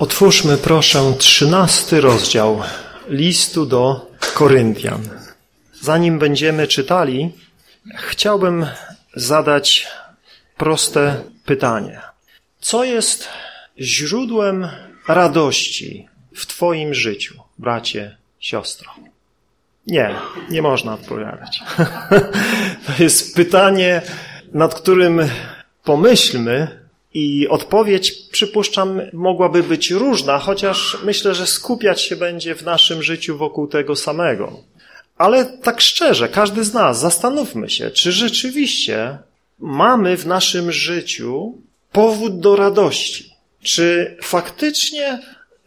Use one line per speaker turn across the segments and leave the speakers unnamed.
Otwórzmy proszę trzynasty rozdział listu do Koryntian. Zanim będziemy czytali, chciałbym zadać proste pytanie. Co jest źródłem radości w Twoim życiu, bracie, siostro? Nie, nie można odpowiadać. To jest pytanie, nad którym pomyślmy i odpowiedź, przypuszczam, mogłaby być różna, chociaż myślę, że skupiać się będzie w naszym życiu wokół tego samego. Ale tak szczerze, każdy z nas, zastanówmy się, czy rzeczywiście mamy w naszym życiu powód do radości. Czy faktycznie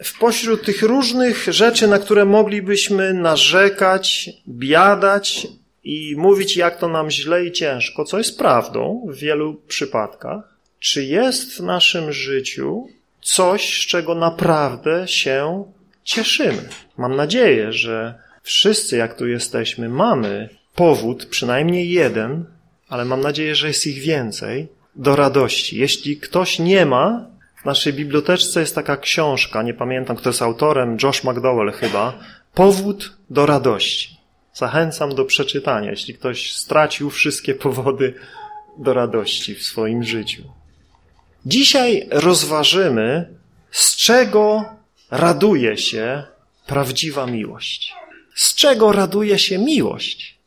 w pośród tych różnych rzeczy, na które moglibyśmy narzekać, biadać i mówić, jak to nam źle i ciężko, co jest prawdą w wielu przypadkach, czy jest w naszym życiu coś, z czego naprawdę się cieszymy. Mam nadzieję, że wszyscy, jak tu jesteśmy, mamy powód, przynajmniej jeden, ale mam nadzieję, że jest ich więcej, do radości. Jeśli ktoś nie ma, w naszej biblioteczce jest taka książka, nie pamiętam kto jest autorem, Josh McDowell chyba, Powód do radości. Zachęcam do przeczytania, jeśli ktoś stracił wszystkie powody do radości w swoim życiu. Dzisiaj rozważymy, z czego raduje się prawdziwa miłość. Z czego raduje się miłość?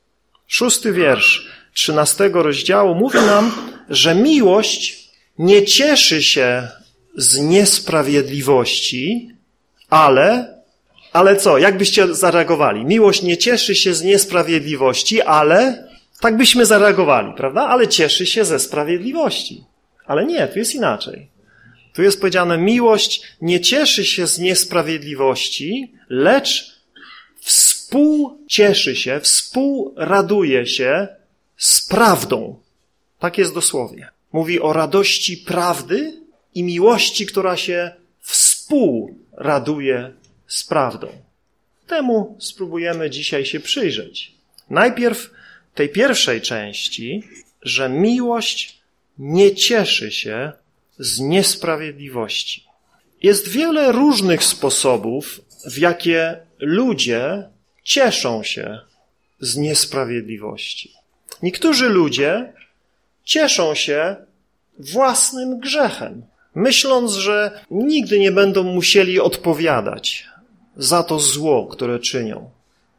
Szósty wiersz trzynastego rozdziału mówi nam, że miłość nie cieszy się z niesprawiedliwości, ale, ale co? Jak byście zareagowali? Miłość nie cieszy się z niesprawiedliwości, ale, tak byśmy zareagowali, prawda? Ale cieszy się ze sprawiedliwości. Ale nie, tu jest inaczej. Tu jest powiedziane, miłość nie cieszy się z niesprawiedliwości, lecz współcieszy się, współraduje się z prawdą. Tak jest dosłownie. Mówi o radości prawdy i miłości, która się współraduje z prawdą. Temu spróbujemy dzisiaj się przyjrzeć. Najpierw tej pierwszej części, że miłość nie cieszy się z niesprawiedliwości. Jest wiele różnych sposobów, w jakie ludzie cieszą się z niesprawiedliwości. Niektórzy ludzie cieszą się własnym grzechem, myśląc, że nigdy nie będą musieli odpowiadać za to zło, które czynią.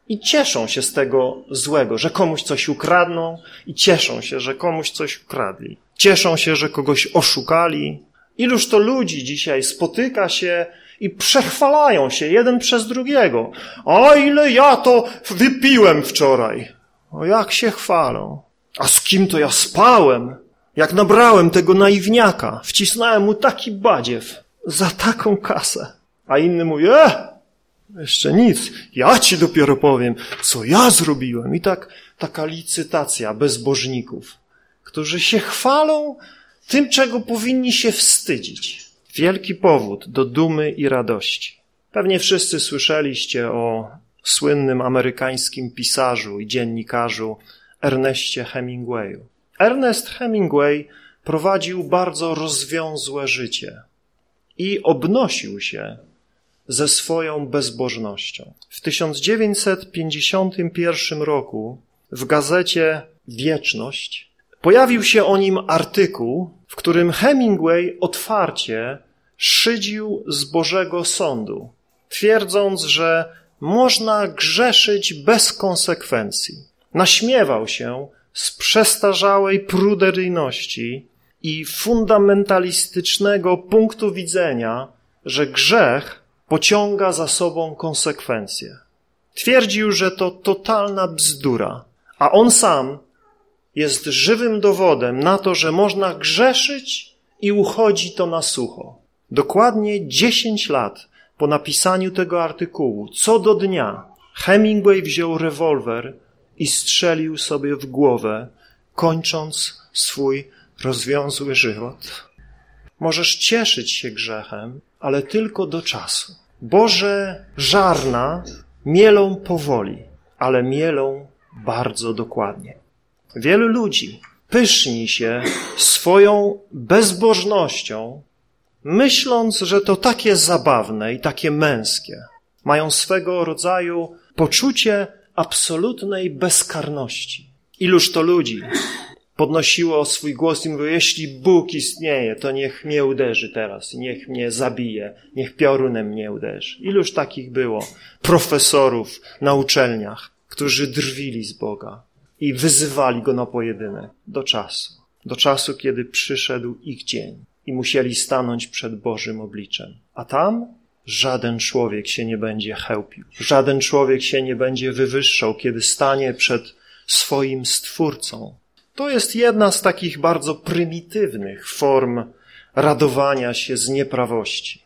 I cieszą się z tego złego, że komuś coś ukradną i cieszą się, że komuś coś ukradli. Cieszą się, że kogoś oszukali. Iluż to ludzi dzisiaj spotyka się i przechwalają się jeden przez drugiego. A ile ja to wypiłem wczoraj. O jak się chwalą. A z kim to ja spałem? Jak nabrałem tego naiwniaka, wcisnąłem mu taki badziew za taką kasę. A inny mówi, e, jeszcze nic, ja ci dopiero powiem, co ja zrobiłem. I tak taka licytacja bezbożników którzy się chwalą tym, czego powinni się wstydzić. Wielki powód do dumy i radości. Pewnie wszyscy słyszeliście o słynnym amerykańskim pisarzu i dziennikarzu Ernestie Hemingwayu. Ernest Hemingway prowadził bardzo rozwiązłe życie i obnosił się ze swoją bezbożnością. W 1951 roku w gazecie Wieczność Pojawił się o nim artykuł, w którym Hemingway otwarcie szydził z Bożego Sądu, twierdząc, że można grzeszyć bez konsekwencji. Naśmiewał się z przestarzałej pruderyjności i fundamentalistycznego punktu widzenia, że grzech pociąga za sobą konsekwencje. Twierdził, że to totalna bzdura, a on sam jest żywym dowodem na to, że można grzeszyć i uchodzi to na sucho. Dokładnie 10 lat po napisaniu tego artykułu, co do dnia, Hemingway wziął rewolwer i strzelił sobie w głowę, kończąc swój rozwiązły żywot. Możesz cieszyć się grzechem, ale tylko do czasu. Boże żarna mielą powoli, ale mielą bardzo dokładnie. Wielu ludzi pyszni się swoją bezbożnością myśląc, że to takie zabawne i takie męskie. Mają swego rodzaju poczucie absolutnej bezkarności. Iluż to ludzi podnosiło swój głos i mówiło, jeśli Bóg istnieje, to niech mnie uderzy teraz, niech mnie zabije, niech piorunem mnie uderzy. Iluż takich było profesorów na uczelniach, którzy drwili z Boga i wyzywali Go na pojedynek do czasu, do czasu, kiedy przyszedł ich dzień i musieli stanąć przed Bożym obliczem. A tam żaden człowiek się nie będzie chełpił, żaden człowiek się nie będzie wywyższał, kiedy stanie przed swoim Stwórcą. To jest jedna z takich bardzo prymitywnych form radowania się z nieprawości.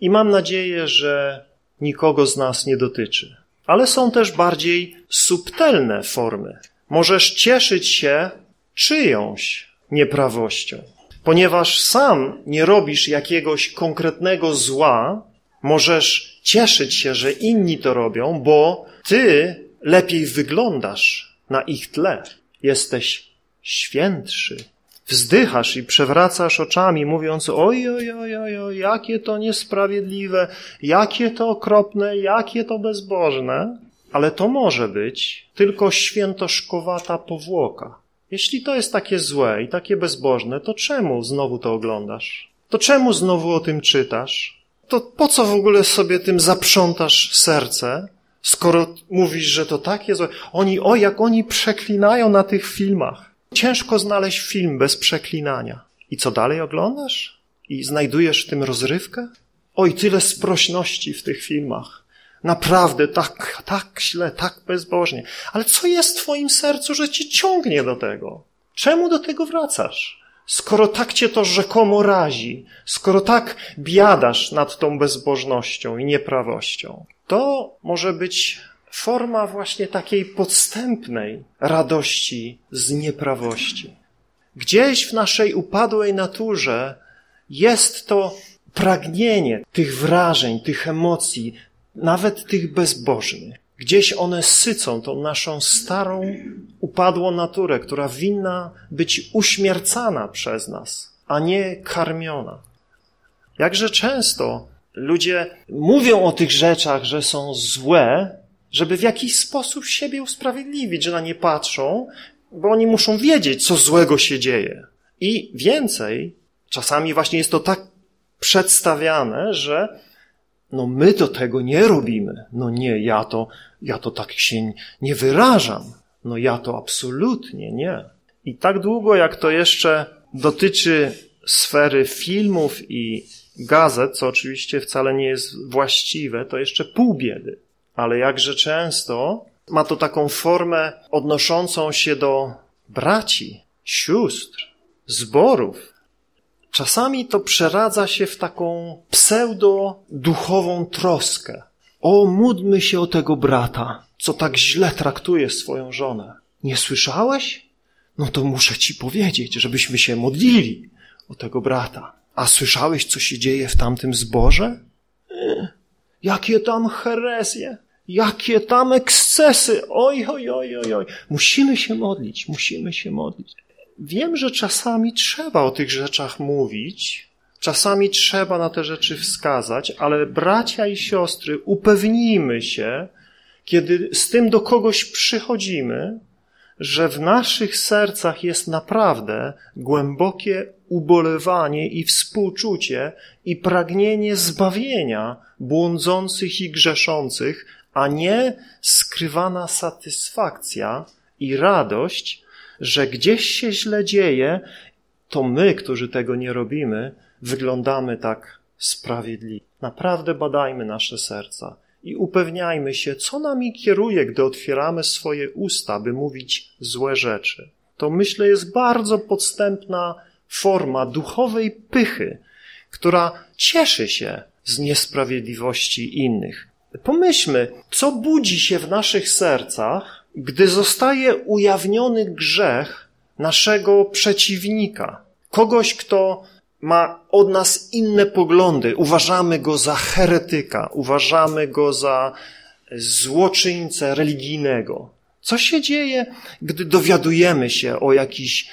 I mam nadzieję, że nikogo z nas nie dotyczy. Ale są też bardziej subtelne formy. Możesz cieszyć się czyjąś nieprawością. Ponieważ sam nie robisz jakiegoś konkretnego zła, możesz cieszyć się, że inni to robią, bo ty lepiej wyglądasz na ich tle. Jesteś świętszy. Wzdychasz i przewracasz oczami, mówiąc: oj, oj, oj, oj, oj, jakie to niesprawiedliwe, jakie to okropne, jakie to bezbożne. Ale to może być tylko świętoszkowata powłoka. Jeśli to jest takie złe i takie bezbożne, to czemu znowu to oglądasz? To czemu znowu o tym czytasz? To po co w ogóle sobie tym zaprzątasz serce, skoro mówisz, że to takie złe? Oni, o, jak oni przeklinają na tych filmach. Ciężko znaleźć film bez przeklinania. I co dalej oglądasz? I znajdujesz w tym rozrywkę? Oj, tyle sprośności w tych filmach. Naprawdę tak, tak źle, tak bezbożnie. Ale co jest w twoim sercu, że cię ciągnie do tego? Czemu do tego wracasz? Skoro tak cię to rzekomo razi, skoro tak biadasz nad tą bezbożnością i nieprawością, to może być forma właśnie takiej podstępnej radości z nieprawości. Gdzieś w naszej upadłej naturze jest to pragnienie tych wrażeń, tych emocji, nawet tych bezbożnych. Gdzieś one sycą tą naszą starą, upadłą naturę, która winna być uśmiercana przez nas, a nie karmiona. Jakże często ludzie mówią o tych rzeczach, że są złe, żeby w jakiś sposób siebie usprawiedliwić, że na nie patrzą, bo oni muszą wiedzieć, co złego się dzieje. I więcej, czasami właśnie jest to tak przedstawiane, że no my do tego nie robimy. No nie, ja to, ja to tak się nie wyrażam. No ja to absolutnie nie. I tak długo, jak to jeszcze dotyczy sfery filmów i gazet, co oczywiście wcale nie jest właściwe, to jeszcze pół biedy ale jakże często ma to taką formę odnoszącą się do braci, sióstr, zborów. Czasami to przeradza się w taką pseudo-duchową troskę. O, módlmy się o tego brata, co tak źle traktuje swoją żonę. Nie słyszałeś? No to muszę ci powiedzieć, żebyśmy się modlili o tego brata. A słyszałeś, co się dzieje w tamtym zborze? Jakie tam herezje, jakie tam ekscesy, oj, oj, oj, oj, oj. Musimy się modlić, musimy się modlić. Wiem, że czasami trzeba o tych rzeczach mówić, czasami trzeba na te rzeczy wskazać, ale bracia i siostry, upewnijmy się, kiedy z tym do kogoś przychodzimy, że w naszych sercach jest naprawdę głębokie ubolewanie i współczucie i pragnienie zbawienia błądzących i grzeszących, a nie skrywana satysfakcja i radość, że gdzieś się źle dzieje, to my, którzy tego nie robimy, wyglądamy tak sprawiedliwie. Naprawdę badajmy nasze serca i upewniajmy się, co nami kieruje, gdy otwieramy swoje usta, by mówić złe rzeczy. To myślę jest bardzo podstępna forma duchowej pychy, która cieszy się z niesprawiedliwości innych. Pomyślmy, co budzi się w naszych sercach, gdy zostaje ujawniony grzech naszego przeciwnika. Kogoś, kto ma od nas inne poglądy. Uważamy go za heretyka, uważamy go za złoczyńcę religijnego. Co się dzieje, gdy dowiadujemy się o jakichś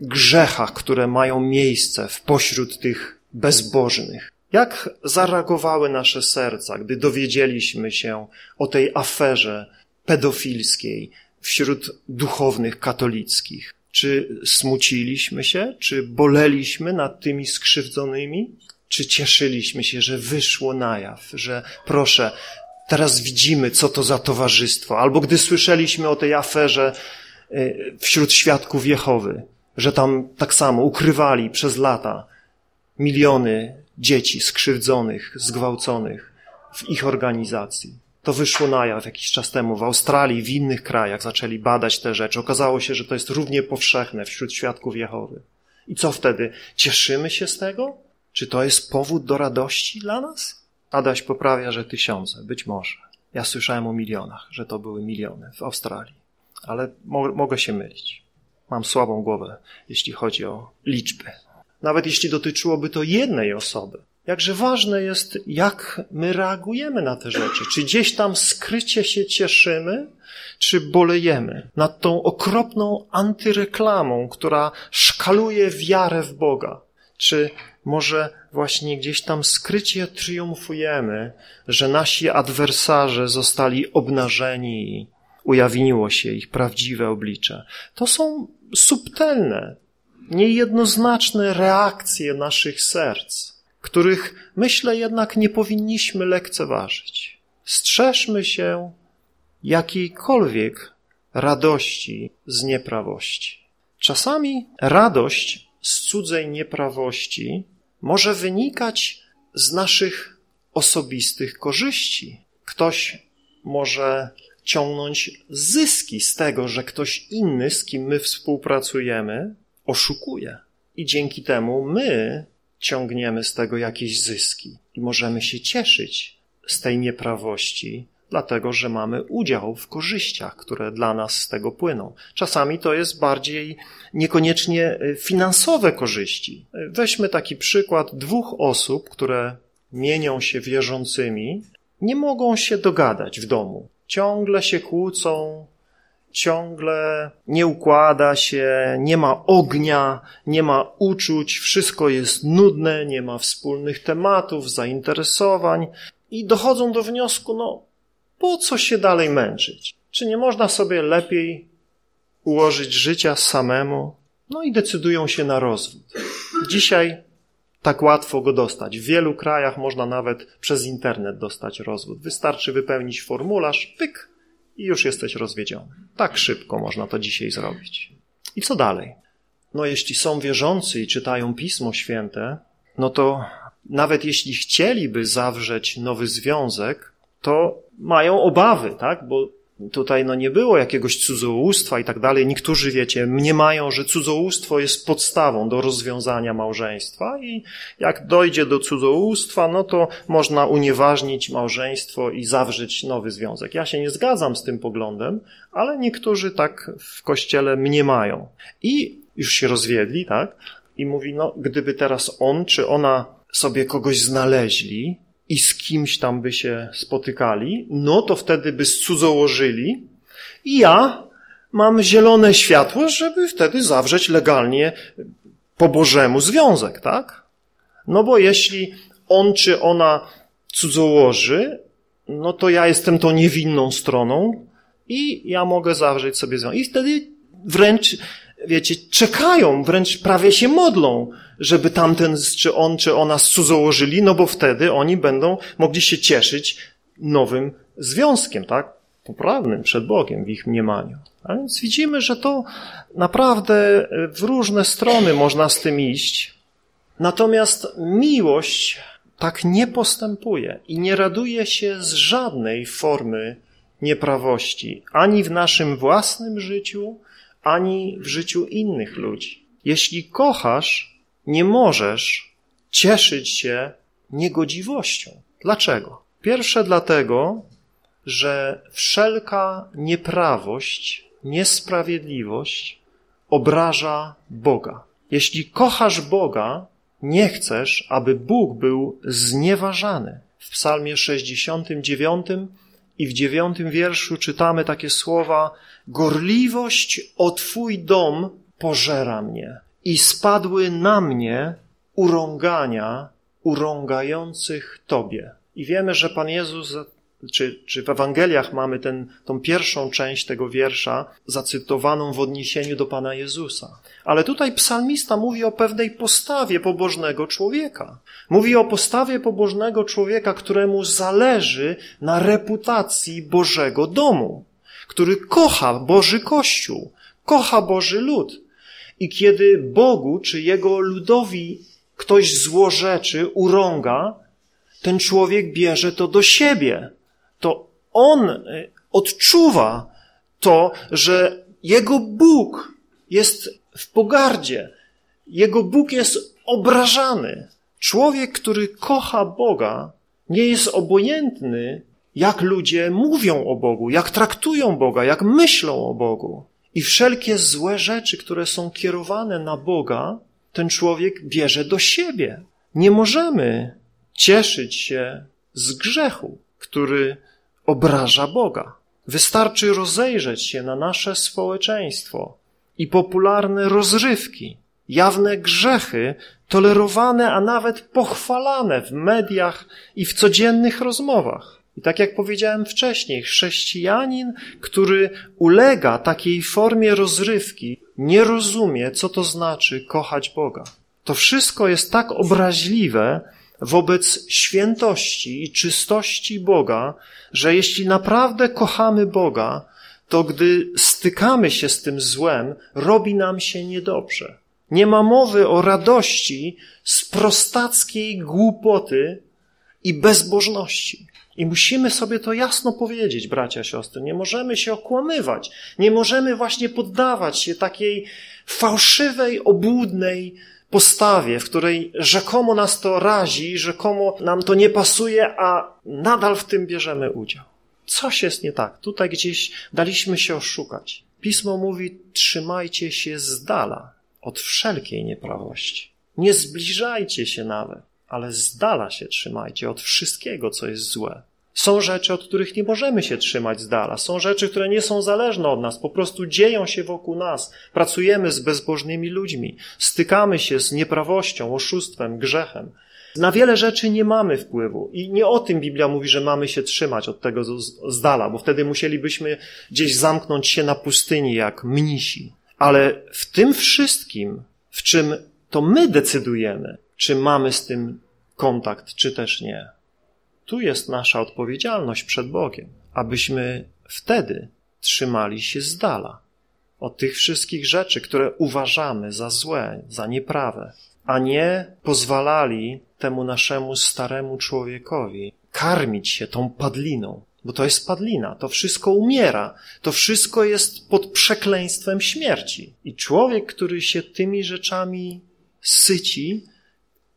grzechach, które mają miejsce w pośród tych bezbożnych. Jak zareagowały nasze serca, gdy dowiedzieliśmy się o tej aferze pedofilskiej wśród duchownych katolickich? Czy smuciliśmy się? Czy boleliśmy nad tymi skrzywdzonymi? Czy cieszyliśmy się, że wyszło na jaw, że proszę, teraz widzimy, co to za towarzystwo? Albo gdy słyszeliśmy o tej aferze y, wśród świadków Jehowy, że tam tak samo ukrywali przez lata miliony dzieci skrzywdzonych, zgwałconych w ich organizacji. To wyszło na jaw jakiś czas temu w Australii, w innych krajach zaczęli badać te rzeczy. Okazało się, że to jest równie powszechne wśród świadków Jehowy. I co wtedy? Cieszymy się z tego? Czy to jest powód do radości dla nas? Adaś poprawia, że tysiące, być może. Ja słyszałem o milionach, że to były miliony w Australii, ale mo mogę się mylić. Mam słabą głowę, jeśli chodzi o liczby. Nawet jeśli dotyczyłoby to jednej osoby. Jakże ważne jest, jak my reagujemy na te rzeczy. Czy gdzieś tam skrycie się cieszymy, czy bolejemy nad tą okropną antyreklamą, która szkaluje wiarę w Boga. Czy może właśnie gdzieś tam skrycie triumfujemy, że nasi adwersarze zostali obnażeni i ujawniło się ich prawdziwe oblicze. To są subtelne, niejednoznaczne reakcje naszych serc, których myślę jednak nie powinniśmy lekceważyć. Strzeżmy się jakiejkolwiek radości z nieprawości. Czasami radość z cudzej nieprawości może wynikać z naszych osobistych korzyści. Ktoś może ciągnąć zyski z tego, że ktoś inny, z kim my współpracujemy, oszukuje. I dzięki temu my ciągniemy z tego jakieś zyski i możemy się cieszyć z tej nieprawości, dlatego że mamy udział w korzyściach, które dla nas z tego płyną. Czasami to jest bardziej niekoniecznie e, finansowe korzyści. Weźmy taki przykład dwóch osób, które mienią się wierzącymi, nie mogą się dogadać w domu. Ciągle się kłócą, ciągle nie układa się, nie ma ognia, nie ma uczuć, wszystko jest nudne, nie ma wspólnych tematów, zainteresowań i dochodzą do wniosku, no po co się dalej męczyć? Czy nie można sobie lepiej ułożyć życia samemu? No i decydują się na rozwód. Dzisiaj tak łatwo go dostać. W wielu krajach można nawet przez internet dostać rozwód. Wystarczy wypełnić formularz, pyk, i już jesteś rozwiedziony. Tak szybko można to dzisiaj zrobić. I co dalej? No, jeśli są wierzący i czytają Pismo Święte, no to nawet jeśli chcieliby zawrzeć nowy związek, to mają obawy, tak? Bo tutaj no nie było jakiegoś cudzołóstwa i tak dalej. Niektórzy, wiecie, mniemają, że cudzołóstwo jest podstawą do rozwiązania małżeństwa i jak dojdzie do cudzołóstwa, no to można unieważnić małżeństwo i zawrzeć nowy związek. Ja się nie zgadzam z tym poglądem, ale niektórzy tak w kościele mniemają. I już się rozwiedli, tak? I mówi, no gdyby teraz on czy ona sobie kogoś znaleźli, i z kimś tam by się spotykali, no to wtedy by cudzołożyli i ja mam zielone światło, żeby wtedy zawrzeć legalnie po Bożemu związek, tak? No bo jeśli on czy ona cudzołoży, no to ja jestem tą niewinną stroną i ja mogę zawrzeć sobie związek. I wtedy wręcz, wiecie, czekają, wręcz prawie się modlą, żeby tamten, czy on, czy ona cudzołożyli, no bo wtedy oni będą mogli się cieszyć nowym związkiem, tak? Poprawnym przed Bogiem w ich mniemaniu. A więc widzimy, że to naprawdę w różne strony można z tym iść. Natomiast miłość tak nie postępuje i nie raduje się z żadnej formy nieprawości, ani w naszym własnym życiu, ani w życiu innych ludzi. Jeśli kochasz, nie możesz cieszyć się niegodziwością. Dlaczego? Pierwsze dlatego, że wszelka nieprawość, niesprawiedliwość obraża Boga. Jeśli kochasz Boga, nie chcesz, aby Bóg był znieważany. W Psalmie 69 i w dziewiątym wierszu czytamy takie słowa: Gorliwość o Twój dom pożera mnie i spadły na mnie urągania urągających Tobie. I wiemy, że Pan Jezus, czy, czy w Ewangeliach mamy ten, tą pierwszą część tego wiersza zacytowaną w odniesieniu do Pana Jezusa. Ale tutaj psalmista mówi o pewnej postawie pobożnego człowieka. Mówi o postawie pobożnego człowieka, któremu zależy na reputacji Bożego domu, który kocha Boży Kościół, kocha Boży lud. I kiedy Bogu czy Jego ludowi ktoś złorzeczy, urąga, ten człowiek bierze to do siebie. To on y, odczuwa to, że jego Bóg jest w pogardzie. Jego Bóg jest obrażany. Człowiek, który kocha Boga, nie jest obojętny, jak ludzie mówią o Bogu, jak traktują Boga, jak myślą o Bogu. I wszelkie złe rzeczy, które są kierowane na Boga, ten człowiek bierze do siebie. Nie możemy cieszyć się z grzechu, który obraża Boga. Wystarczy rozejrzeć się na nasze społeczeństwo i popularne rozrywki, jawne grzechy, tolerowane, a nawet pochwalane w mediach i w codziennych rozmowach. I tak jak powiedziałem wcześniej, chrześcijanin, który ulega takiej formie rozrywki, nie rozumie, co to znaczy kochać Boga. To wszystko jest tak obraźliwe wobec świętości i czystości Boga, że jeśli naprawdę kochamy Boga, to gdy stykamy się z tym złem, robi nam się niedobrze. Nie ma mowy o radości z prostackiej głupoty i bezbożności. I musimy sobie to jasno powiedzieć, bracia, siostry. Nie możemy się okłamywać. Nie możemy właśnie poddawać się takiej fałszywej, obłudnej postawie, w której rzekomo nas to razi, rzekomo nam to nie pasuje, a nadal w tym bierzemy udział. Coś jest nie tak. Tutaj gdzieś daliśmy się oszukać. Pismo mówi, trzymajcie się z dala od wszelkiej nieprawości. Nie zbliżajcie się nawet, ale z dala się trzymajcie od wszystkiego, co jest złe. Są rzeczy, od których nie możemy się trzymać z dala. Są rzeczy, które nie są zależne od nas, po prostu dzieją się wokół nas. Pracujemy z bezbożnymi ludźmi, stykamy się z nieprawością, oszustwem, grzechem. Na wiele rzeczy nie mamy wpływu i nie o tym Biblia mówi, że mamy się trzymać od tego z dala, bo wtedy musielibyśmy gdzieś zamknąć się na pustyni jak mnisi. Ale w tym wszystkim, w czym to my decydujemy, czy mamy z tym kontakt, czy też nie. Tu jest nasza odpowiedzialność przed Bogiem, abyśmy wtedy trzymali się z dala od tych wszystkich rzeczy, które uważamy za złe, za nieprawe, a nie pozwalali temu naszemu staremu człowiekowi karmić się tą padliną, bo to jest padlina, to wszystko umiera, to wszystko jest pod przekleństwem śmierci. I człowiek, który się tymi rzeczami syci,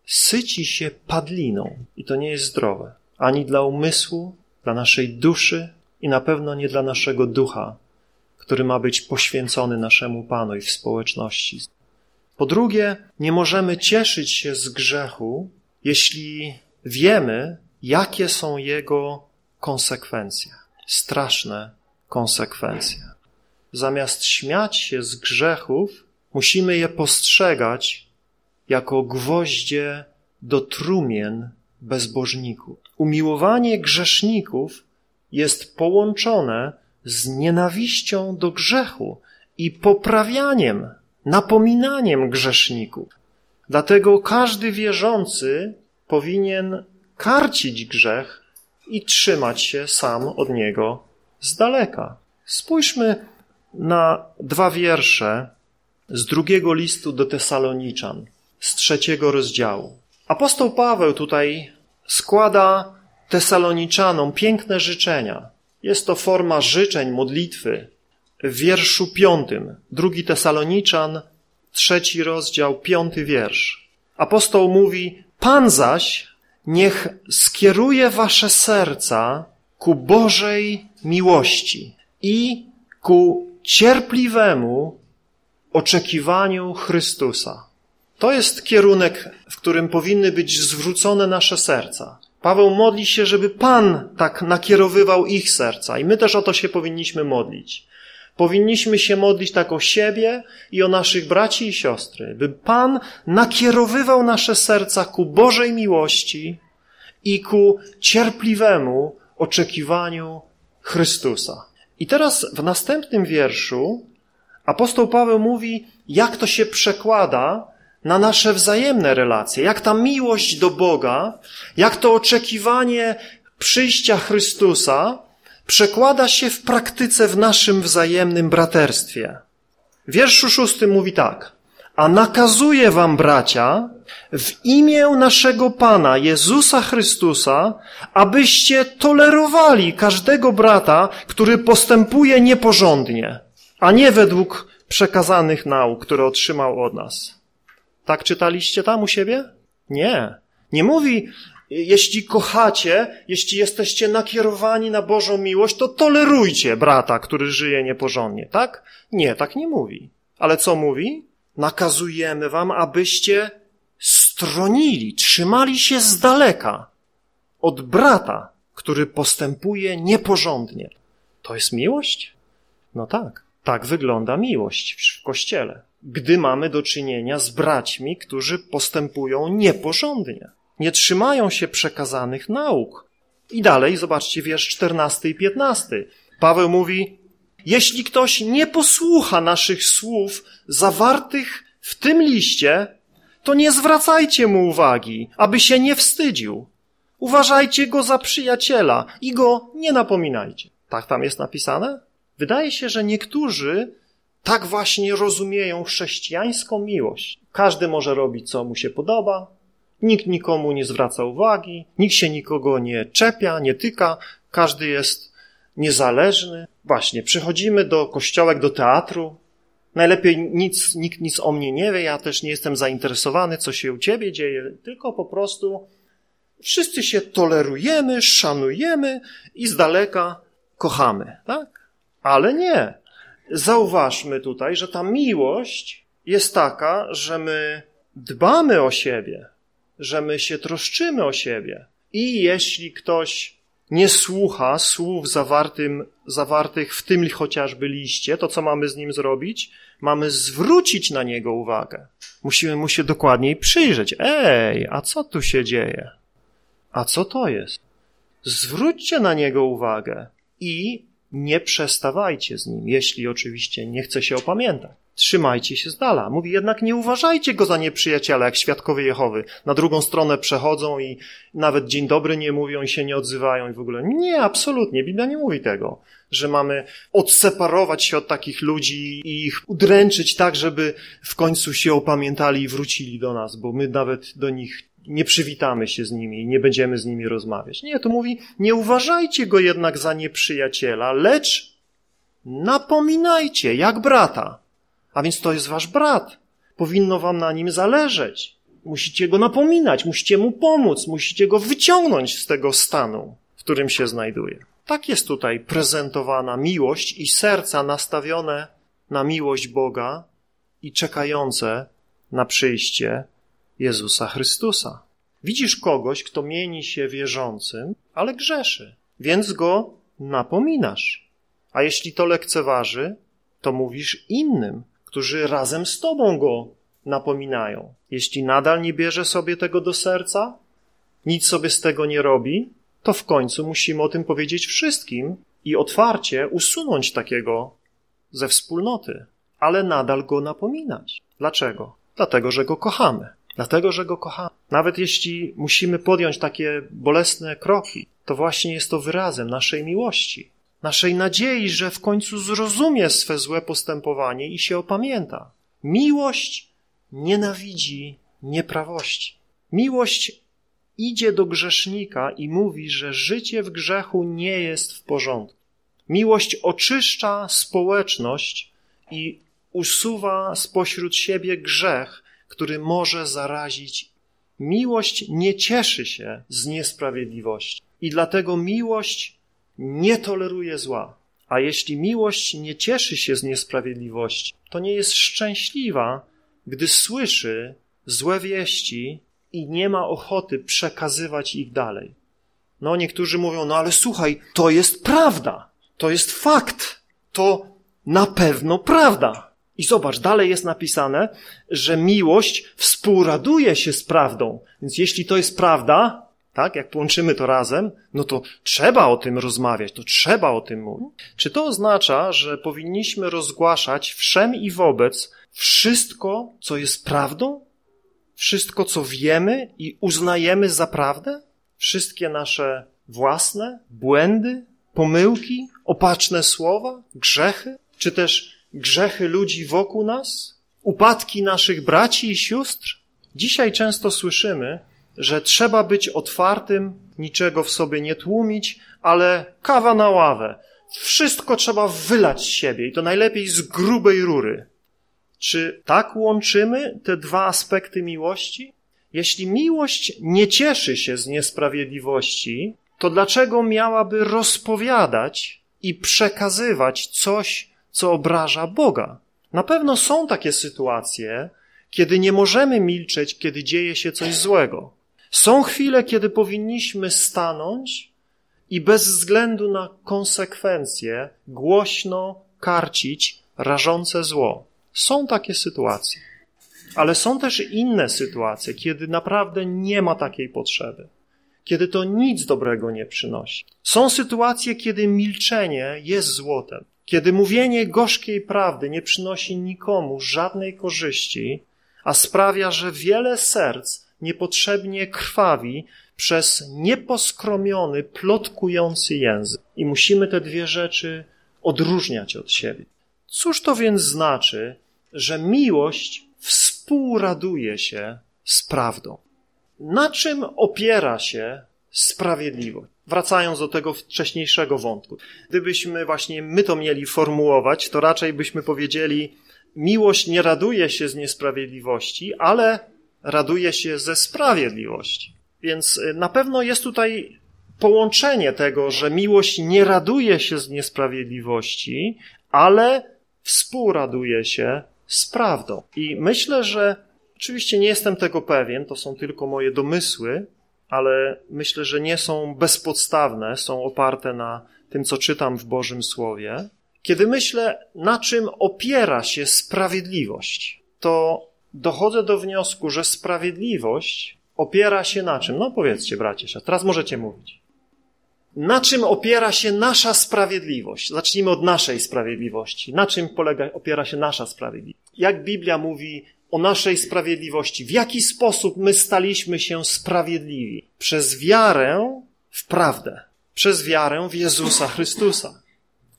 syci się padliną i to nie jest zdrowe ani dla umysłu, dla naszej duszy i na pewno nie dla naszego ducha, który ma być poświęcony naszemu Panu i w społeczności. Po drugie, nie możemy cieszyć się z grzechu, jeśli wiemy, jakie są jego konsekwencje. Straszne konsekwencje. Zamiast śmiać się z grzechów, musimy je postrzegać jako gwoździe do trumien bezbożników. Umiłowanie grzeszników jest połączone z nienawiścią do grzechu i poprawianiem, napominaniem grzeszników. Dlatego każdy wierzący powinien karcić grzech i trzymać się sam od niego z daleka. Spójrzmy na dwa wiersze z drugiego listu do Tesaloniczan, z trzeciego rozdziału. Apostoł Paweł tutaj składa Tesaloniczanom piękne życzenia. Jest to forma życzeń, modlitwy. W wierszu piątym, drugi Tesaloniczan, trzeci rozdział, piąty wiersz. Apostoł mówi, Pan zaś niech skieruje wasze serca ku Bożej miłości i ku cierpliwemu oczekiwaniu Chrystusa. To jest kierunek, w którym powinny być zwrócone nasze serca. Paweł modli się, żeby Pan tak nakierowywał ich serca i my też o to się powinniśmy modlić. Powinniśmy się modlić tak o siebie i o naszych braci i siostry, by Pan nakierowywał nasze serca ku Bożej miłości i ku cierpliwemu oczekiwaniu Chrystusa. I teraz w następnym wierszu apostoł Paweł mówi, jak to się przekłada na nasze wzajemne relacje, jak ta miłość do Boga, jak to oczekiwanie przyjścia Chrystusa przekłada się w praktyce w naszym wzajemnym braterstwie. W wierszu szóstym mówi tak. A nakazuję wam, bracia, w imię naszego Pana Jezusa Chrystusa, abyście tolerowali każdego brata, który postępuje nieporządnie, a nie według przekazanych nauk, które otrzymał od nas. Tak czytaliście tam u siebie? Nie. Nie mówi, jeśli kochacie, jeśli jesteście nakierowani na Bożą miłość, to tolerujcie brata, który żyje nieporządnie, tak? Nie, tak nie mówi. Ale co mówi? Nakazujemy wam, abyście stronili, trzymali się z daleka od brata, który postępuje nieporządnie. To jest miłość? No tak, tak wygląda miłość w kościele, gdy mamy do czynienia z braćmi, którzy postępują nieporządnie nie trzymają się przekazanych nauk. I dalej, zobaczcie wiersz 14 i 15. Paweł mówi, jeśli ktoś nie posłucha naszych słów zawartych w tym liście, to nie zwracajcie mu uwagi, aby się nie wstydził. Uważajcie go za przyjaciela i go nie napominajcie. Tak tam jest napisane? Wydaje się, że niektórzy tak właśnie rozumieją chrześcijańską miłość. Każdy może robić, co mu się podoba, Nikt nikomu nie zwraca uwagi, nikt się nikogo nie czepia, nie tyka, każdy jest niezależny. Właśnie, przychodzimy do kościołek, do teatru. Najlepiej nic, nikt nic o mnie nie wie, ja też nie jestem zainteresowany, co się u ciebie dzieje, tylko po prostu wszyscy się tolerujemy, szanujemy i z daleka kochamy, tak? Ale nie. Zauważmy tutaj, że ta miłość jest taka, że my dbamy o siebie, że my się troszczymy o siebie. I jeśli ktoś nie słucha słów zawartym, zawartych w tym chociażby liście, to co mamy z nim zrobić? Mamy zwrócić na niego uwagę. Musimy mu się dokładniej przyjrzeć. Ej, a co tu się dzieje? A co to jest? Zwróćcie na niego uwagę i nie przestawajcie z nim, jeśli oczywiście nie chce się opamiętać trzymajcie się z dala. Mówi jednak nie uważajcie go za nieprzyjaciela, jak świadkowie Jehowy. Na drugą stronę przechodzą i nawet dzień dobry nie mówią i się nie odzywają i w ogóle. Nie, absolutnie. Biblia nie mówi tego, że mamy odseparować się od takich ludzi i ich udręczyć tak, żeby w końcu się opamiętali i wrócili do nas, bo my nawet do nich nie przywitamy się z nimi i nie będziemy z nimi rozmawiać. Nie, tu mówi, nie uważajcie go jednak za nieprzyjaciela, lecz napominajcie jak brata. A więc to jest wasz brat. Powinno wam na nim zależeć. Musicie go napominać, musicie mu pomóc, musicie go wyciągnąć z tego stanu, w którym się znajduje. Tak jest tutaj prezentowana miłość i serca nastawione na miłość Boga i czekające na przyjście Jezusa Chrystusa. Widzisz kogoś, kto mieni się wierzącym, ale grzeszy, więc go napominasz. A jeśli to lekceważy, to mówisz innym, którzy razem z Tobą go napominają. Jeśli nadal nie bierze sobie tego do serca, nic sobie z tego nie robi, to w końcu musimy o tym powiedzieć wszystkim i otwarcie usunąć takiego ze wspólnoty, ale nadal go napominać. Dlaczego? Dlatego, że go kochamy. Dlatego, że go kochamy. Nawet jeśli musimy podjąć takie bolesne kroki, to właśnie jest to wyrazem naszej miłości naszej nadziei, że w końcu zrozumie swe złe postępowanie i się opamięta. Miłość nienawidzi nieprawości. Miłość idzie do grzesznika i mówi, że życie w grzechu nie jest w porządku. Miłość oczyszcza społeczność i usuwa spośród siebie grzech, który może zarazić. Miłość nie cieszy się z niesprawiedliwości. I dlatego miłość nie toleruje zła. A jeśli miłość nie cieszy się z niesprawiedliwości, to nie jest szczęśliwa, gdy słyszy złe wieści i nie ma ochoty przekazywać ich dalej. No, niektórzy mówią, no ale słuchaj, to jest prawda, to jest fakt, to na pewno prawda. I zobacz, dalej jest napisane, że miłość współraduje się z prawdą. Więc jeśli to jest prawda, tak, jak połączymy to razem, no to trzeba o tym rozmawiać, to trzeba o tym mówić. Czy to oznacza, że powinniśmy rozgłaszać wszem i wobec wszystko, co jest prawdą? Wszystko, co wiemy i uznajemy za prawdę? Wszystkie nasze własne błędy, pomyłki, opaczne słowa, grzechy, czy też grzechy ludzi wokół nas, upadki naszych braci i sióstr? Dzisiaj często słyszymy, że trzeba być otwartym, niczego w sobie nie tłumić, ale kawa na ławę. Wszystko trzeba wylać z siebie i to najlepiej z grubej rury. Czy tak łączymy te dwa aspekty miłości? Jeśli miłość nie cieszy się z niesprawiedliwości, to dlaczego miałaby rozpowiadać i przekazywać coś, co obraża Boga? Na pewno są takie sytuacje, kiedy nie możemy milczeć, kiedy dzieje się coś złego. Są chwile, kiedy powinniśmy stanąć i bez względu na konsekwencje głośno karcić rażące zło. Są takie sytuacje. Ale są też inne sytuacje, kiedy naprawdę nie ma takiej potrzeby, kiedy to nic dobrego nie przynosi. Są sytuacje, kiedy milczenie jest złotem, kiedy mówienie gorzkiej prawdy nie przynosi nikomu żadnej korzyści, a sprawia, że wiele serc niepotrzebnie krwawi przez nieposkromiony, plotkujący język. I musimy te dwie rzeczy odróżniać od siebie. Cóż to więc znaczy, że miłość współraduje się z prawdą? Na czym opiera się sprawiedliwość? Wracając do tego wcześniejszego wątku. Gdybyśmy właśnie my to mieli formułować, to raczej byśmy powiedzieli, miłość nie raduje się z niesprawiedliwości, ale raduje się ze sprawiedliwości. Więc y, na pewno jest tutaj połączenie tego, że miłość nie raduje się z niesprawiedliwości, ale współraduje się z prawdą. I myślę, że oczywiście nie jestem tego pewien, to są tylko moje domysły, ale myślę, że nie są bezpodstawne, są oparte na tym, co czytam w Bożym Słowie. Kiedy myślę, na czym opiera się sprawiedliwość, to dochodzę do wniosku, że sprawiedliwość opiera się na czym? No powiedzcie, bracie, teraz możecie mówić. Na czym opiera się nasza sprawiedliwość? Zacznijmy od naszej sprawiedliwości. Na czym polega, opiera się nasza sprawiedliwość? Jak Biblia mówi o naszej sprawiedliwości? W jaki sposób my staliśmy się sprawiedliwi? Przez wiarę w prawdę. Przez wiarę w Jezusa Chrystusa.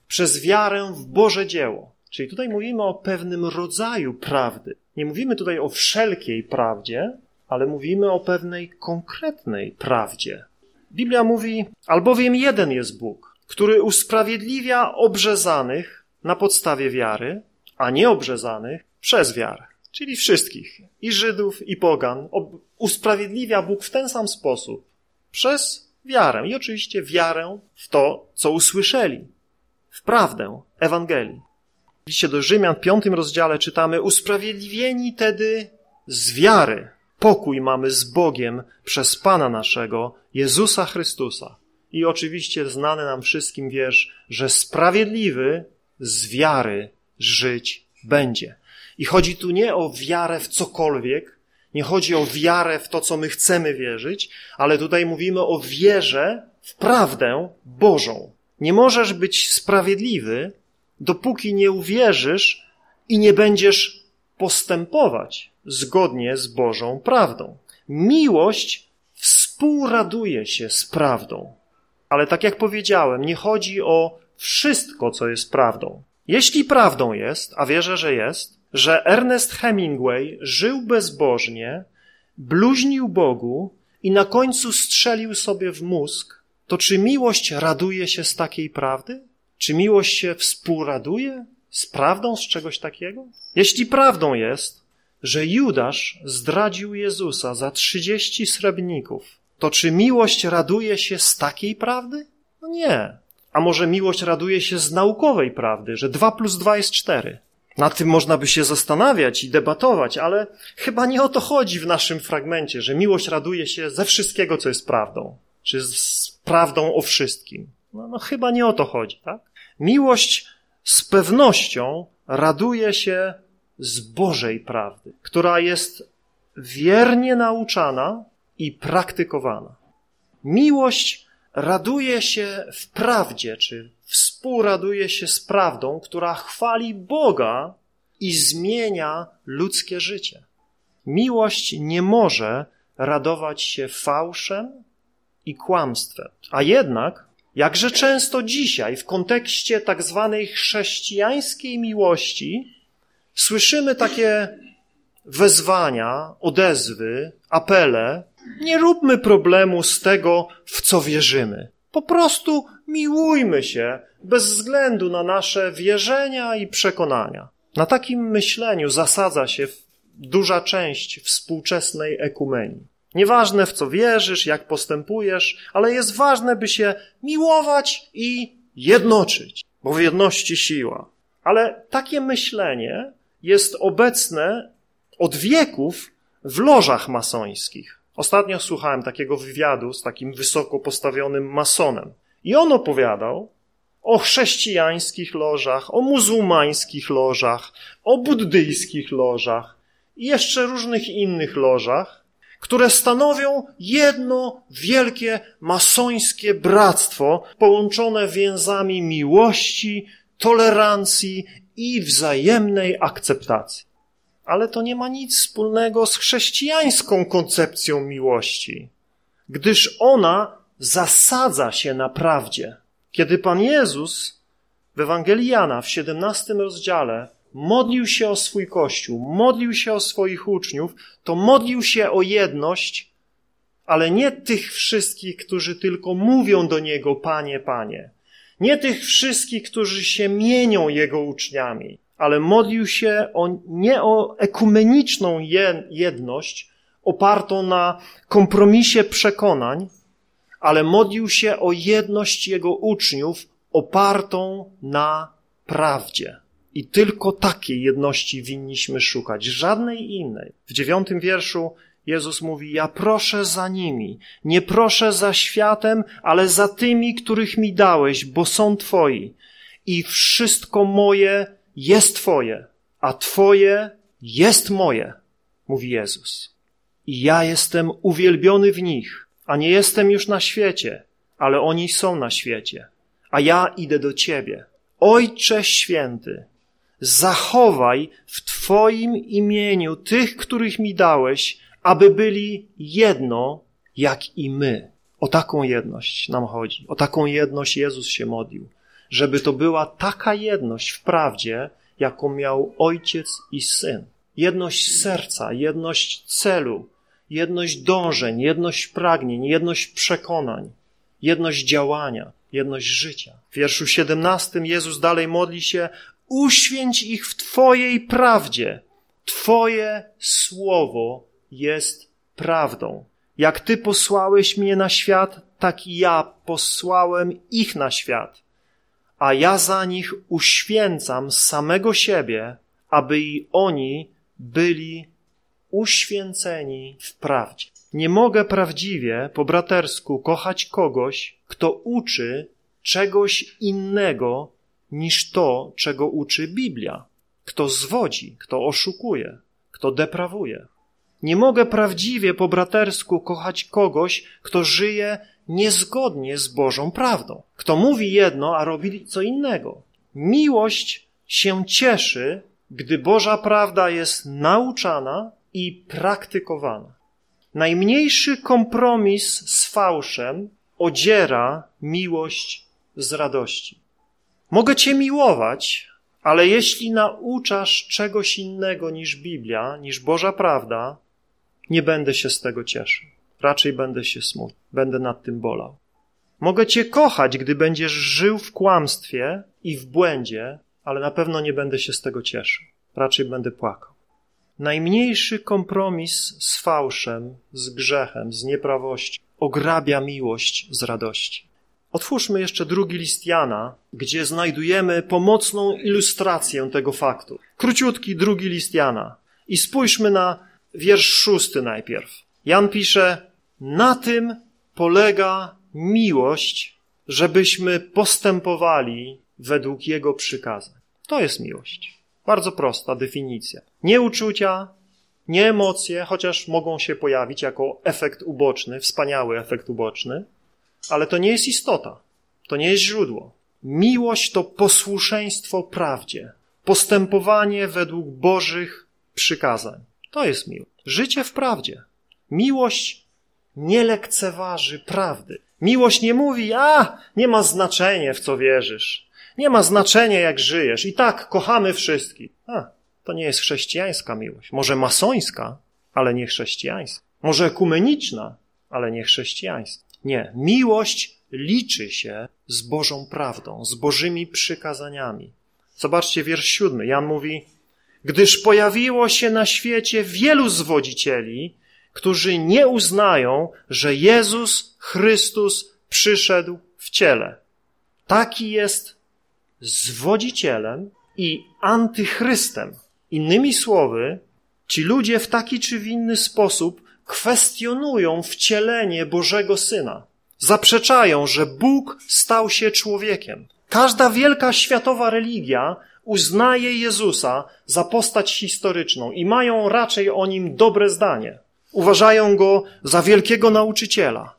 Przez wiarę w Boże dzieło. Czyli tutaj mówimy o pewnym rodzaju prawdy. Nie mówimy tutaj o wszelkiej prawdzie, ale mówimy o pewnej konkretnej prawdzie. Biblia mówi, albowiem jeden jest Bóg, który usprawiedliwia obrzezanych na podstawie wiary, a nie obrzezanych przez wiarę. Czyli wszystkich, i Żydów, i Pogan, usprawiedliwia Bóg w ten sam sposób, przez wiarę. I oczywiście wiarę w to, co usłyszeli, w prawdę Ewangelii. W liście do Rzymian, w piątym rozdziale czytamy, usprawiedliwieni tedy z wiary. Pokój mamy z Bogiem przez Pana naszego, Jezusa Chrystusa. I oczywiście znany nam wszystkim wiersz, że sprawiedliwy z wiary żyć będzie. I chodzi tu nie o wiarę w cokolwiek, nie chodzi o wiarę w to, co my chcemy wierzyć, ale tutaj mówimy o wierze w prawdę Bożą. Nie możesz być sprawiedliwy, dopóki nie uwierzysz i nie będziesz postępować zgodnie z Bożą prawdą. Miłość współraduje się z prawdą. Ale tak jak powiedziałem, nie chodzi o wszystko, co jest prawdą. Jeśli prawdą jest, a wierzę, że jest, że Ernest Hemingway żył bezbożnie, bluźnił Bogu i na końcu strzelił sobie w mózg, to czy miłość raduje się z takiej prawdy? Czy miłość się współraduje z prawdą z czegoś takiego? Jeśli prawdą jest, że Judasz zdradził Jezusa za trzydzieści srebrników, to czy miłość raduje się z takiej prawdy? No nie. A może miłość raduje się z naukowej prawdy, że dwa plus dwa jest cztery? Nad tym można by się zastanawiać i debatować, ale chyba nie o to chodzi w naszym fragmencie, że miłość raduje się ze wszystkiego, co jest prawdą, czy z prawdą o wszystkim. No, no chyba nie o to chodzi, tak? Miłość z pewnością raduje się z Bożej prawdy, która jest wiernie nauczana i praktykowana. Miłość raduje się w prawdzie, czy współraduje się z prawdą, która chwali Boga i zmienia ludzkie życie. Miłość nie może radować się fałszem i kłamstwem. A jednak, jakże często dzisiaj w kontekście tak zwanej chrześcijańskiej miłości słyszymy takie wezwania, odezwy, apele. Nie róbmy problemu z tego, w co wierzymy. Po prostu miłujmy się bez względu na nasze wierzenia i przekonania. Na takim myśleniu zasadza się duża część współczesnej ekumenii. Nieważne w co wierzysz, jak postępujesz, ale jest ważne, by się miłować i jednoczyć, bo w jedności siła. Ale takie myślenie jest obecne od wieków w lożach masońskich. Ostatnio słuchałem takiego wywiadu z takim wysoko postawionym masonem. I on opowiadał o chrześcijańskich lożach, o muzułmańskich lożach, o buddyjskich lożach i jeszcze różnych innych lożach, które stanowią jedno wielkie masońskie bractwo połączone więzami miłości, tolerancji i wzajemnej akceptacji. Ale to nie ma nic wspólnego z chrześcijańską koncepcją miłości, gdyż ona zasadza się na prawdzie. Kiedy Pan Jezus w Ewangelii Jana w 17 rozdziale modlił się o swój Kościół, modlił się o swoich uczniów, to modlił się o jedność, ale nie tych wszystkich, którzy tylko mówią do Niego, Panie, Panie. Nie tych wszystkich, którzy się mienią Jego uczniami, ale modlił się o, nie o ekumeniczną jedność opartą na kompromisie przekonań, ale modlił się o jedność Jego uczniów opartą na prawdzie. I tylko takiej jedności winniśmy szukać, żadnej innej. W dziewiątym wierszu Jezus mówi, ja proszę za nimi, nie proszę za światem, ale za tymi, których mi dałeś, bo są Twoi. I wszystko moje jest Twoje, a Twoje jest moje, mówi Jezus. I ja jestem uwielbiony w nich, a nie jestem już na świecie, ale oni są na świecie, a ja idę do Ciebie. Ojcze święty, zachowaj w Twoim imieniu tych, których mi dałeś, aby byli jedno, jak i my. O taką jedność nam chodzi. O taką jedność Jezus się modlił. Żeby to była taka jedność w prawdzie, jaką miał ojciec i syn. Jedność serca, jedność celu, jedność dążeń, jedność pragnień, jedność przekonań, jedność działania, jedność życia. W wierszu 17 Jezus dalej modli się uświęć ich w Twojej prawdzie. Twoje słowo jest prawdą. Jak Ty posłałeś mnie na świat, tak i ja posłałem ich na świat. A ja za nich uświęcam samego siebie, aby i oni byli uświęceni w prawdzie. Nie mogę prawdziwie, po bratersku, kochać kogoś, kto uczy czegoś innego niż to, czego uczy Biblia. Kto zwodzi, kto oszukuje, kto deprawuje. Nie mogę prawdziwie po bratersku kochać kogoś, kto żyje niezgodnie z Bożą prawdą. Kto mówi jedno, a robi co innego. Miłość się cieszy, gdy Boża prawda jest nauczana i praktykowana. Najmniejszy kompromis z fałszem odziera miłość z radości. Mogę Cię miłować, ale jeśli nauczasz czegoś innego niż Biblia, niż Boża prawda, nie będę się z tego cieszył. Raczej będę się smutny, będę nad tym bolał. Mogę Cię kochać, gdy będziesz żył w kłamstwie i w błędzie, ale na pewno nie będę się z tego cieszył. Raczej będę płakał. Najmniejszy kompromis z fałszem, z grzechem, z nieprawością ograbia miłość z radości. Otwórzmy jeszcze drugi list Jana, gdzie znajdujemy pomocną ilustrację tego faktu. Króciutki drugi list Jana. I spójrzmy na wiersz szósty najpierw. Jan pisze, na tym polega miłość, żebyśmy postępowali według Jego przykazań. To jest miłość. Bardzo prosta definicja. Nie uczucia, nie emocje, chociaż mogą się pojawić jako efekt uboczny, wspaniały efekt uboczny, ale to nie jest istota, to nie jest źródło. Miłość to posłuszeństwo prawdzie, postępowanie według Bożych przykazań. To jest miłość. Życie w prawdzie. Miłość nie lekceważy prawdy. Miłość nie mówi, a nie ma znaczenia w co wierzysz. Nie ma znaczenia jak żyjesz. I tak kochamy wszystkich. A, to nie jest chrześcijańska miłość. Może masońska, ale nie chrześcijańska. Może ekumeniczna, ale nie chrześcijańska. Nie. Miłość liczy się z Bożą prawdą, z Bożymi przykazaniami. Zobaczcie wiersz siódmy. Jan mówi, gdyż pojawiło się na świecie wielu zwodzicieli, którzy nie uznają, że Jezus Chrystus przyszedł w ciele. Taki jest zwodzicielem i antychrystem. Innymi słowy, ci ludzie w taki czy w inny sposób kwestionują wcielenie Bożego Syna. Zaprzeczają, że Bóg stał się człowiekiem. Każda wielka światowa religia uznaje Jezusa za postać historyczną i mają raczej o nim dobre zdanie. Uważają go za wielkiego nauczyciela.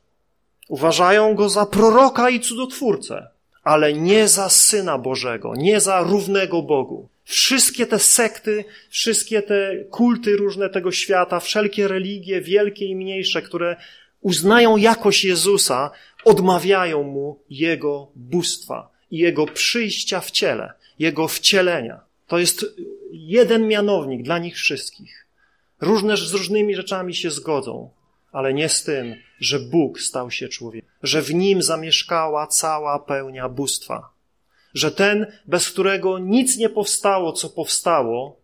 Uważają go za proroka i cudotwórcę, ale nie za syna Bożego, nie za równego Bogu. Wszystkie te sekty, wszystkie te kulty różne tego świata, wszelkie religie, wielkie i mniejsze, które uznają jakość Jezusa, odmawiają mu jego bóstwa i jego przyjścia w ciele, jego wcielenia. To jest jeden mianownik dla nich wszystkich. Różne z różnymi rzeczami się zgodzą, ale nie z tym, że Bóg stał się człowiekiem, że w nim zamieszkała cała pełnia bóstwa, że ten, bez którego nic nie powstało, co powstało,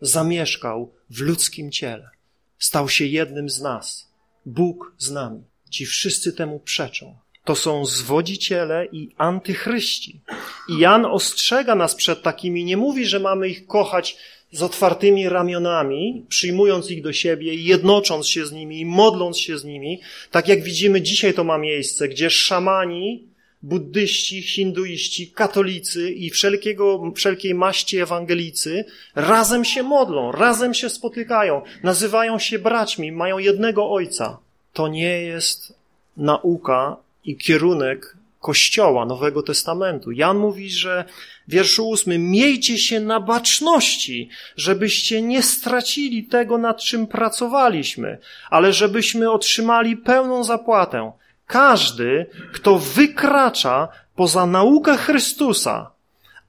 zamieszkał w ludzkim ciele. Stał się jednym z nas. Bóg z nami. Ci wszyscy temu przeczą. To są zwodziciele i antychryści. I Jan ostrzega nas przed takimi, nie mówi, że mamy ich kochać z otwartymi ramionami, przyjmując ich do siebie, jednocząc się z nimi, modląc się z nimi, tak jak widzimy dzisiaj to ma miejsce, gdzie szamani, buddyści, hinduiści, katolicy i wszelkiego, wszelkiej maści ewangelicy razem się modlą, razem się spotykają, nazywają się braćmi, mają jednego ojca. To nie jest nauka i kierunek Kościoła Nowego Testamentu. Jan mówi, że wierszu ósmym, miejcie się na baczności, żebyście nie stracili tego, nad czym pracowaliśmy, ale żebyśmy otrzymali pełną zapłatę. Każdy, kto wykracza poza naukę Chrystusa,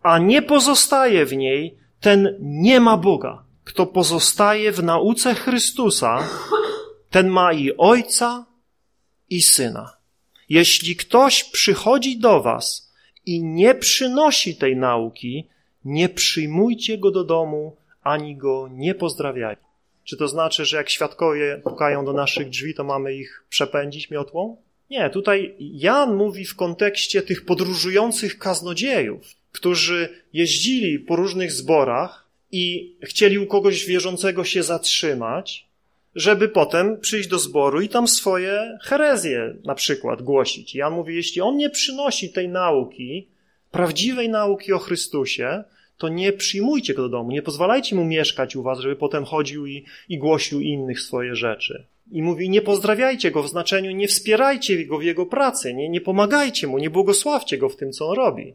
a nie pozostaje w niej, ten nie ma Boga. Kto pozostaje w nauce Chrystusa, ten ma i Ojca, i Syna. Jeśli ktoś przychodzi do was i nie przynosi tej nauki, nie przyjmujcie go do domu, ani go nie pozdrawiajcie. Czy to znaczy, że jak świadkowie pukają do naszych drzwi, to mamy ich przepędzić miotłą? Nie, tutaj Jan mówi w kontekście tych podróżujących kaznodziejów, którzy jeździli po różnych zborach i chcieli u kogoś wierzącego się zatrzymać, żeby potem przyjść do zboru i tam swoje herezje na przykład głosić. Jan mówi, jeśli on nie przynosi tej nauki, prawdziwej nauki o Chrystusie, to nie przyjmujcie go do domu, nie pozwalajcie mu mieszkać u was, żeby potem chodził i, i głosił innych swoje rzeczy. I mówi, nie pozdrawiajcie go w znaczeniu, nie wspierajcie go w jego pracy, nie, nie pomagajcie mu, nie błogosławcie go w tym, co on robi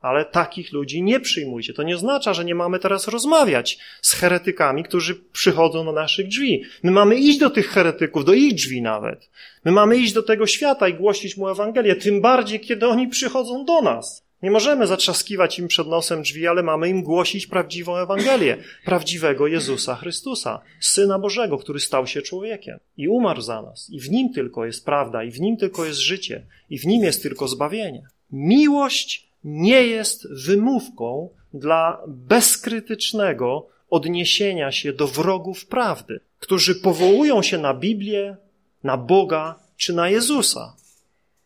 ale takich ludzi nie przyjmujcie. To nie oznacza, że nie mamy teraz rozmawiać z heretykami, którzy przychodzą do naszych drzwi. My mamy iść do tych heretyków, do ich drzwi nawet. My mamy iść do tego świata i głosić mu Ewangelię, tym bardziej, kiedy oni przychodzą do nas. Nie możemy zatrzaskiwać im przed nosem drzwi, ale mamy im głosić prawdziwą Ewangelię, prawdziwego Jezusa Chrystusa, Syna Bożego, który stał się człowiekiem i umarł za nas. I w Nim tylko jest prawda, i w Nim tylko jest życie, i w Nim jest tylko zbawienie. Miłość nie jest wymówką dla bezkrytycznego odniesienia się do wrogów prawdy, którzy powołują się na Biblię, na Boga czy na Jezusa.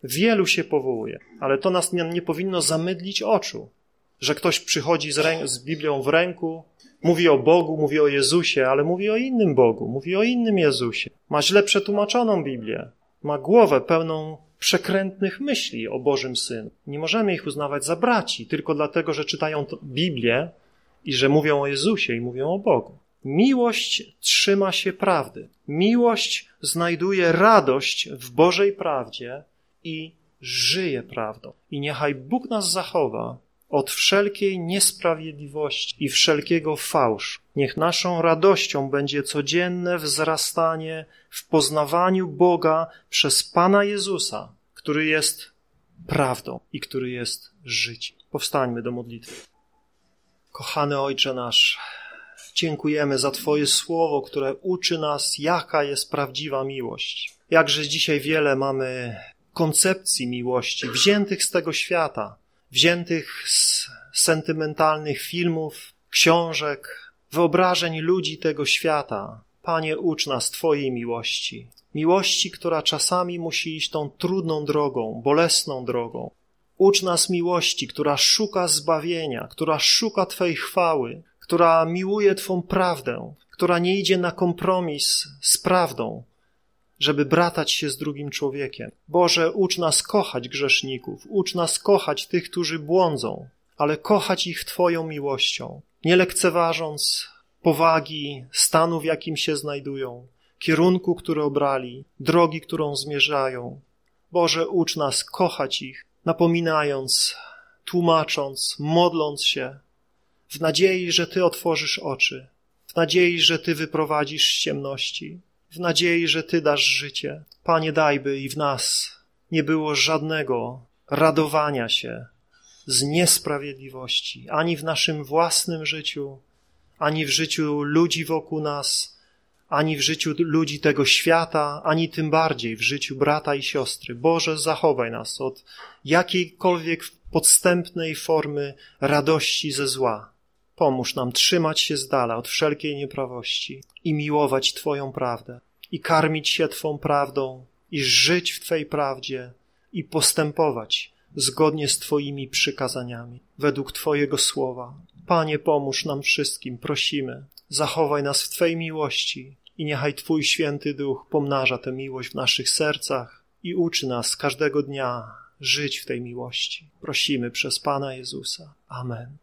Wielu się powołuje, ale to nas nie, nie powinno zamydlić oczu, że ktoś przychodzi z, rę- z Biblią w ręku, mówi o Bogu, mówi o Jezusie, ale mówi o innym Bogu, mówi o innym Jezusie. Ma źle przetłumaczoną Biblię, ma głowę pełną przekrętnych myśli o Bożym Synu. Nie możemy ich uznawać za braci tylko dlatego, że czytają Biblię i że mówią o Jezusie i mówią o Bogu. Miłość trzyma się prawdy. Miłość znajduje radość w Bożej prawdzie i żyje prawdą. I niechaj Bóg nas zachowa od wszelkiej niesprawiedliwości i wszelkiego fałszu. Niech naszą radością będzie codzienne wzrastanie w poznawaniu Boga przez Pana Jezusa, który jest prawdą i który jest życiem. Powstańmy do modlitwy. Kochany Ojcze nasz, dziękujemy za Twoje słowo, które uczy nas, jaka jest prawdziwa miłość. Jakże dzisiaj wiele mamy koncepcji miłości wziętych z tego świata, wziętych z sentymentalnych filmów, książek, wyobrażeń ludzi tego świata. Panie, ucz nas Twojej miłości. Miłości, która czasami musi iść tą trudną drogą, bolesną drogą. Ucz nas miłości, która szuka zbawienia, która szuka Twojej chwały, która miłuje Twą prawdę, która nie idzie na kompromis z prawdą, żeby bratać się z drugim człowiekiem. Boże, ucz nas kochać grzeszników, ucz nas kochać tych, którzy błądzą, ale kochać ich Twoją miłością, nie lekceważąc powagi stanu, w jakim się znajdują, kierunku, który obrali, drogi, którą zmierzają. Boże, ucz nas kochać ich, napominając, tłumacząc, modląc się, w nadziei, że Ty otworzysz oczy, w nadziei, że Ty wyprowadzisz z ciemności, w nadziei, że Ty dasz życie. Panie, daj, by i w nas nie było żadnego radowania się z niesprawiedliwości, ani w naszym własnym życiu, ani w życiu ludzi wokół nas, ani w życiu ludzi tego świata, ani tym bardziej w życiu brata i siostry. Boże, zachowaj nas od jakiejkolwiek podstępnej formy radości ze zła. Pomóż nam trzymać się z dala od wszelkiej nieprawości i miłować Twoją prawdę, i karmić się Twą prawdą, i żyć w Twej prawdzie, i postępować zgodnie z Twoimi przykazaniami, według Twojego słowa. Panie, pomóż nam wszystkim, prosimy. Zachowaj nas w Twej miłości i niechaj Twój święty duch pomnaża tę miłość w naszych sercach i uczy nas każdego dnia żyć w tej miłości. Prosimy przez Pana Jezusa. Amen.